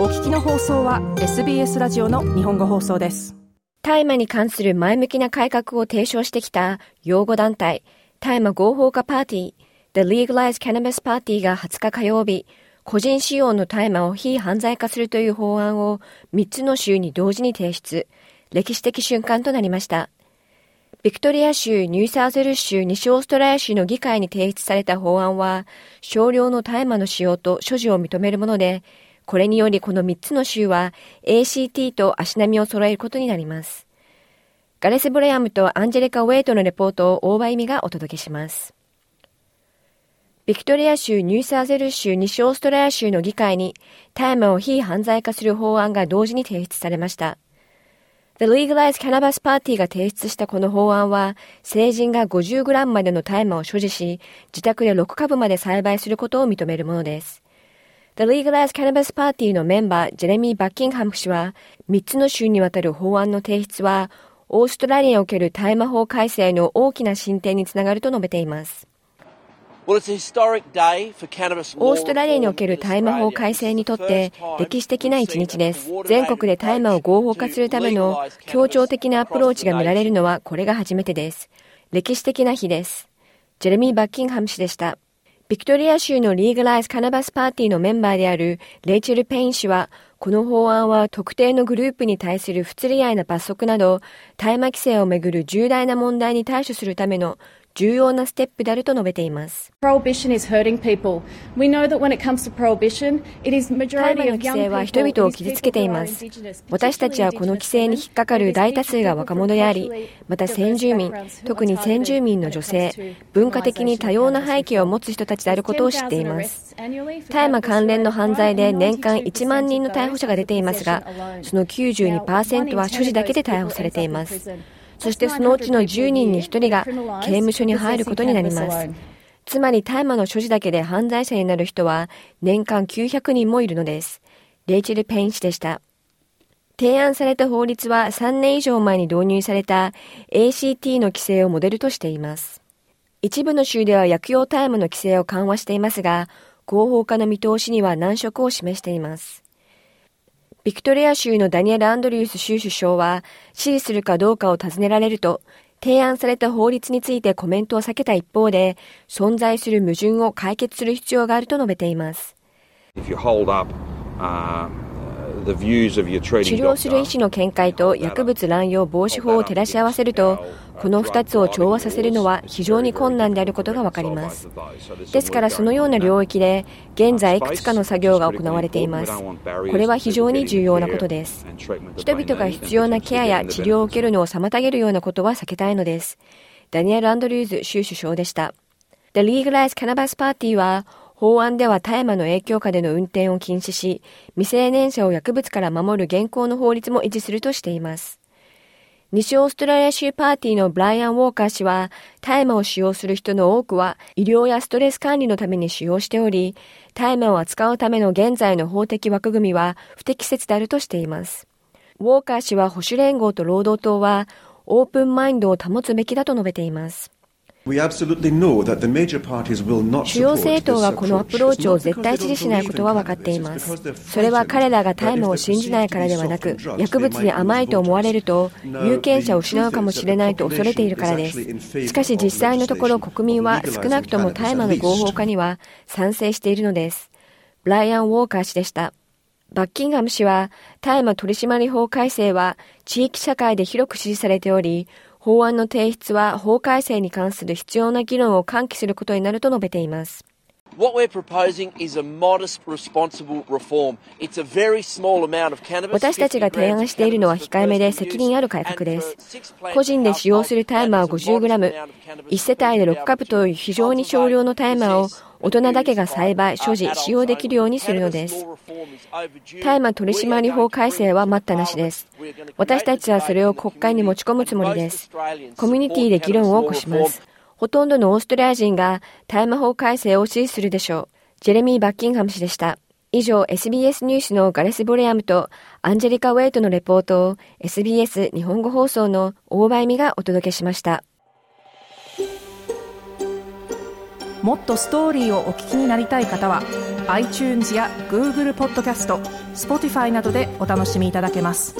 お聞きの放送は SBS ラジオの日本語放送です。大麻に関する前向きな改革を提唱してきた擁護団体大麻合法化パーティー The Legalized Cannabis Party が20日火曜日個人使用の大麻を非犯罪化するという法案を3つの州に同時に提出。歴史的瞬間となりました。ビクトリア州、ニューサーゼル州、西オーストラリア州の議会に提出された法案は、少量の大麻の使用と所持を認めるもので、これによりこの3つの州は ACT と足並みを揃えることになります。ガレス・ブレアムとアンジェリカ・ウェイトのレポートを大場意味がお届けします。ビクトリア州、ニューサーゼル州、西オーストラリア州の議会に大麻を非犯罪化する法案が同時に提出されました。The Legalized Cannabis Party が提出したこの法案は、成人が 50g までの大麻を所持し、自宅で6株まで栽培することを認めるものです。The Legalized Cannabis Party のメンバー、ジェレミー・バッキンハム氏は、3つの州にわたる法案の提出は、オーストラリアにおける大麻法改正の大きな進展につながると述べています。オーストラリアにおける大麻法改正にとって歴史的な一日です。全国で大麻を合法化するための協調的なアプローチが見られるのはこれが初めてです。歴史的な日です。ジェレミー・バッキンハム氏でした。ビクトリア州の Legalise Cannabis Party のメンバーであるレイチェル・ペイン氏は、この法案は特定のグループに対する不釣り合いな罰則など、大麻規制をめぐる重大な問題に対処するための重要なステップであると述べています。大麻の規制は人々を傷つけています。私たちはこの規制に引っかかる大多数が若者であり、また先住民、特に先住民の女性、文化的に多様な背景を持つ人たちであることを知っています。大麻関連の犯罪で年間1万人の逮捕者が出ていますが、その92%は所持だけで逮捕されています。そしてそのうちの10人に1人が刑務所に入ることになります。つまり大麻の所持だけで犯罪者になる人は年間900人もいるのです。レイチェル・ペイン氏でした。提案された法律は3年以上前に導入された ACT の規制をモデルとしています。一部の州では薬用大麻の規制を緩和していますが、合法化の見通しには難色を示しています。ビクトリア州のダニエル・アンドリュース州首相は支持するかどうかを尋ねられると、提案された法律についてコメントを避けた一方で、存在する矛盾を解決する必要があると述べています。治療する医師の見解と薬物乱用防止法を照らし合わせると、この2つを調和させるのは非常に困難であることがわかります。ですからそのような領域で、現在いくつかの作業が行われています。これは非常に重要なことです。人々が必要なケアや治療を受けるのを妨げるようなことは避けたいのです。ダニエル・アンドリューズ州首相でした。The Legalized Cannabis Party は法案では大麻の影響下での運転を禁止し、未成年者を薬物から守る現行の法律も維持するとしています。西オーストラリア州パーティーのブライアン・ウォーカー氏は、大麻を使用する人の多くは医療やストレス管理のために使用しており、大麻を扱うための現在の法的枠組みは不適切であるとしています。ウォーカー氏は保守連合と労働党は、オープンマインドを保つべきだと述べています。主要政党がこのアプローチを絶対支持しないことは分かっています。それは彼らが大麻を信じないからではなく、薬物に甘いと思われると、有権者を失うかもしれないと恐れているからです。しかし実際のところ国民は少なくとも大麻の合法化には賛成しているのです。ブライアン・ウォーカー氏でした。バッキンガム氏は、大麻取締法改正は地域社会で広く支持されており、法案の提出は法改正に関する必要な議論を喚起することになると述べています。私たちが提案しているのは控えめで責任ある改革です。個人で使用する大麻は 50g、1世帯で6株という非常に少量の大麻を大人だけが栽培、所持、使用できるようにするのです。大麻取締法改正は待ったなしです。私たちはそれを国会に持ち込むつもりです。コミュニティで議論を起こします。ほとんどのオーストラリア人が大麻法改正を支持するでしょう。ジェレミー・バッキンハム氏でした。以上、SBS ニュースのガレス・ボレアムとアンジェリカ・ウェイトのレポートを SBS 日本語放送の大場恵美がお届けしました。もっとストーリーをお聞きになりたい方は iTunes や Google ポッドキャスト Spotify などでお楽しみいただけます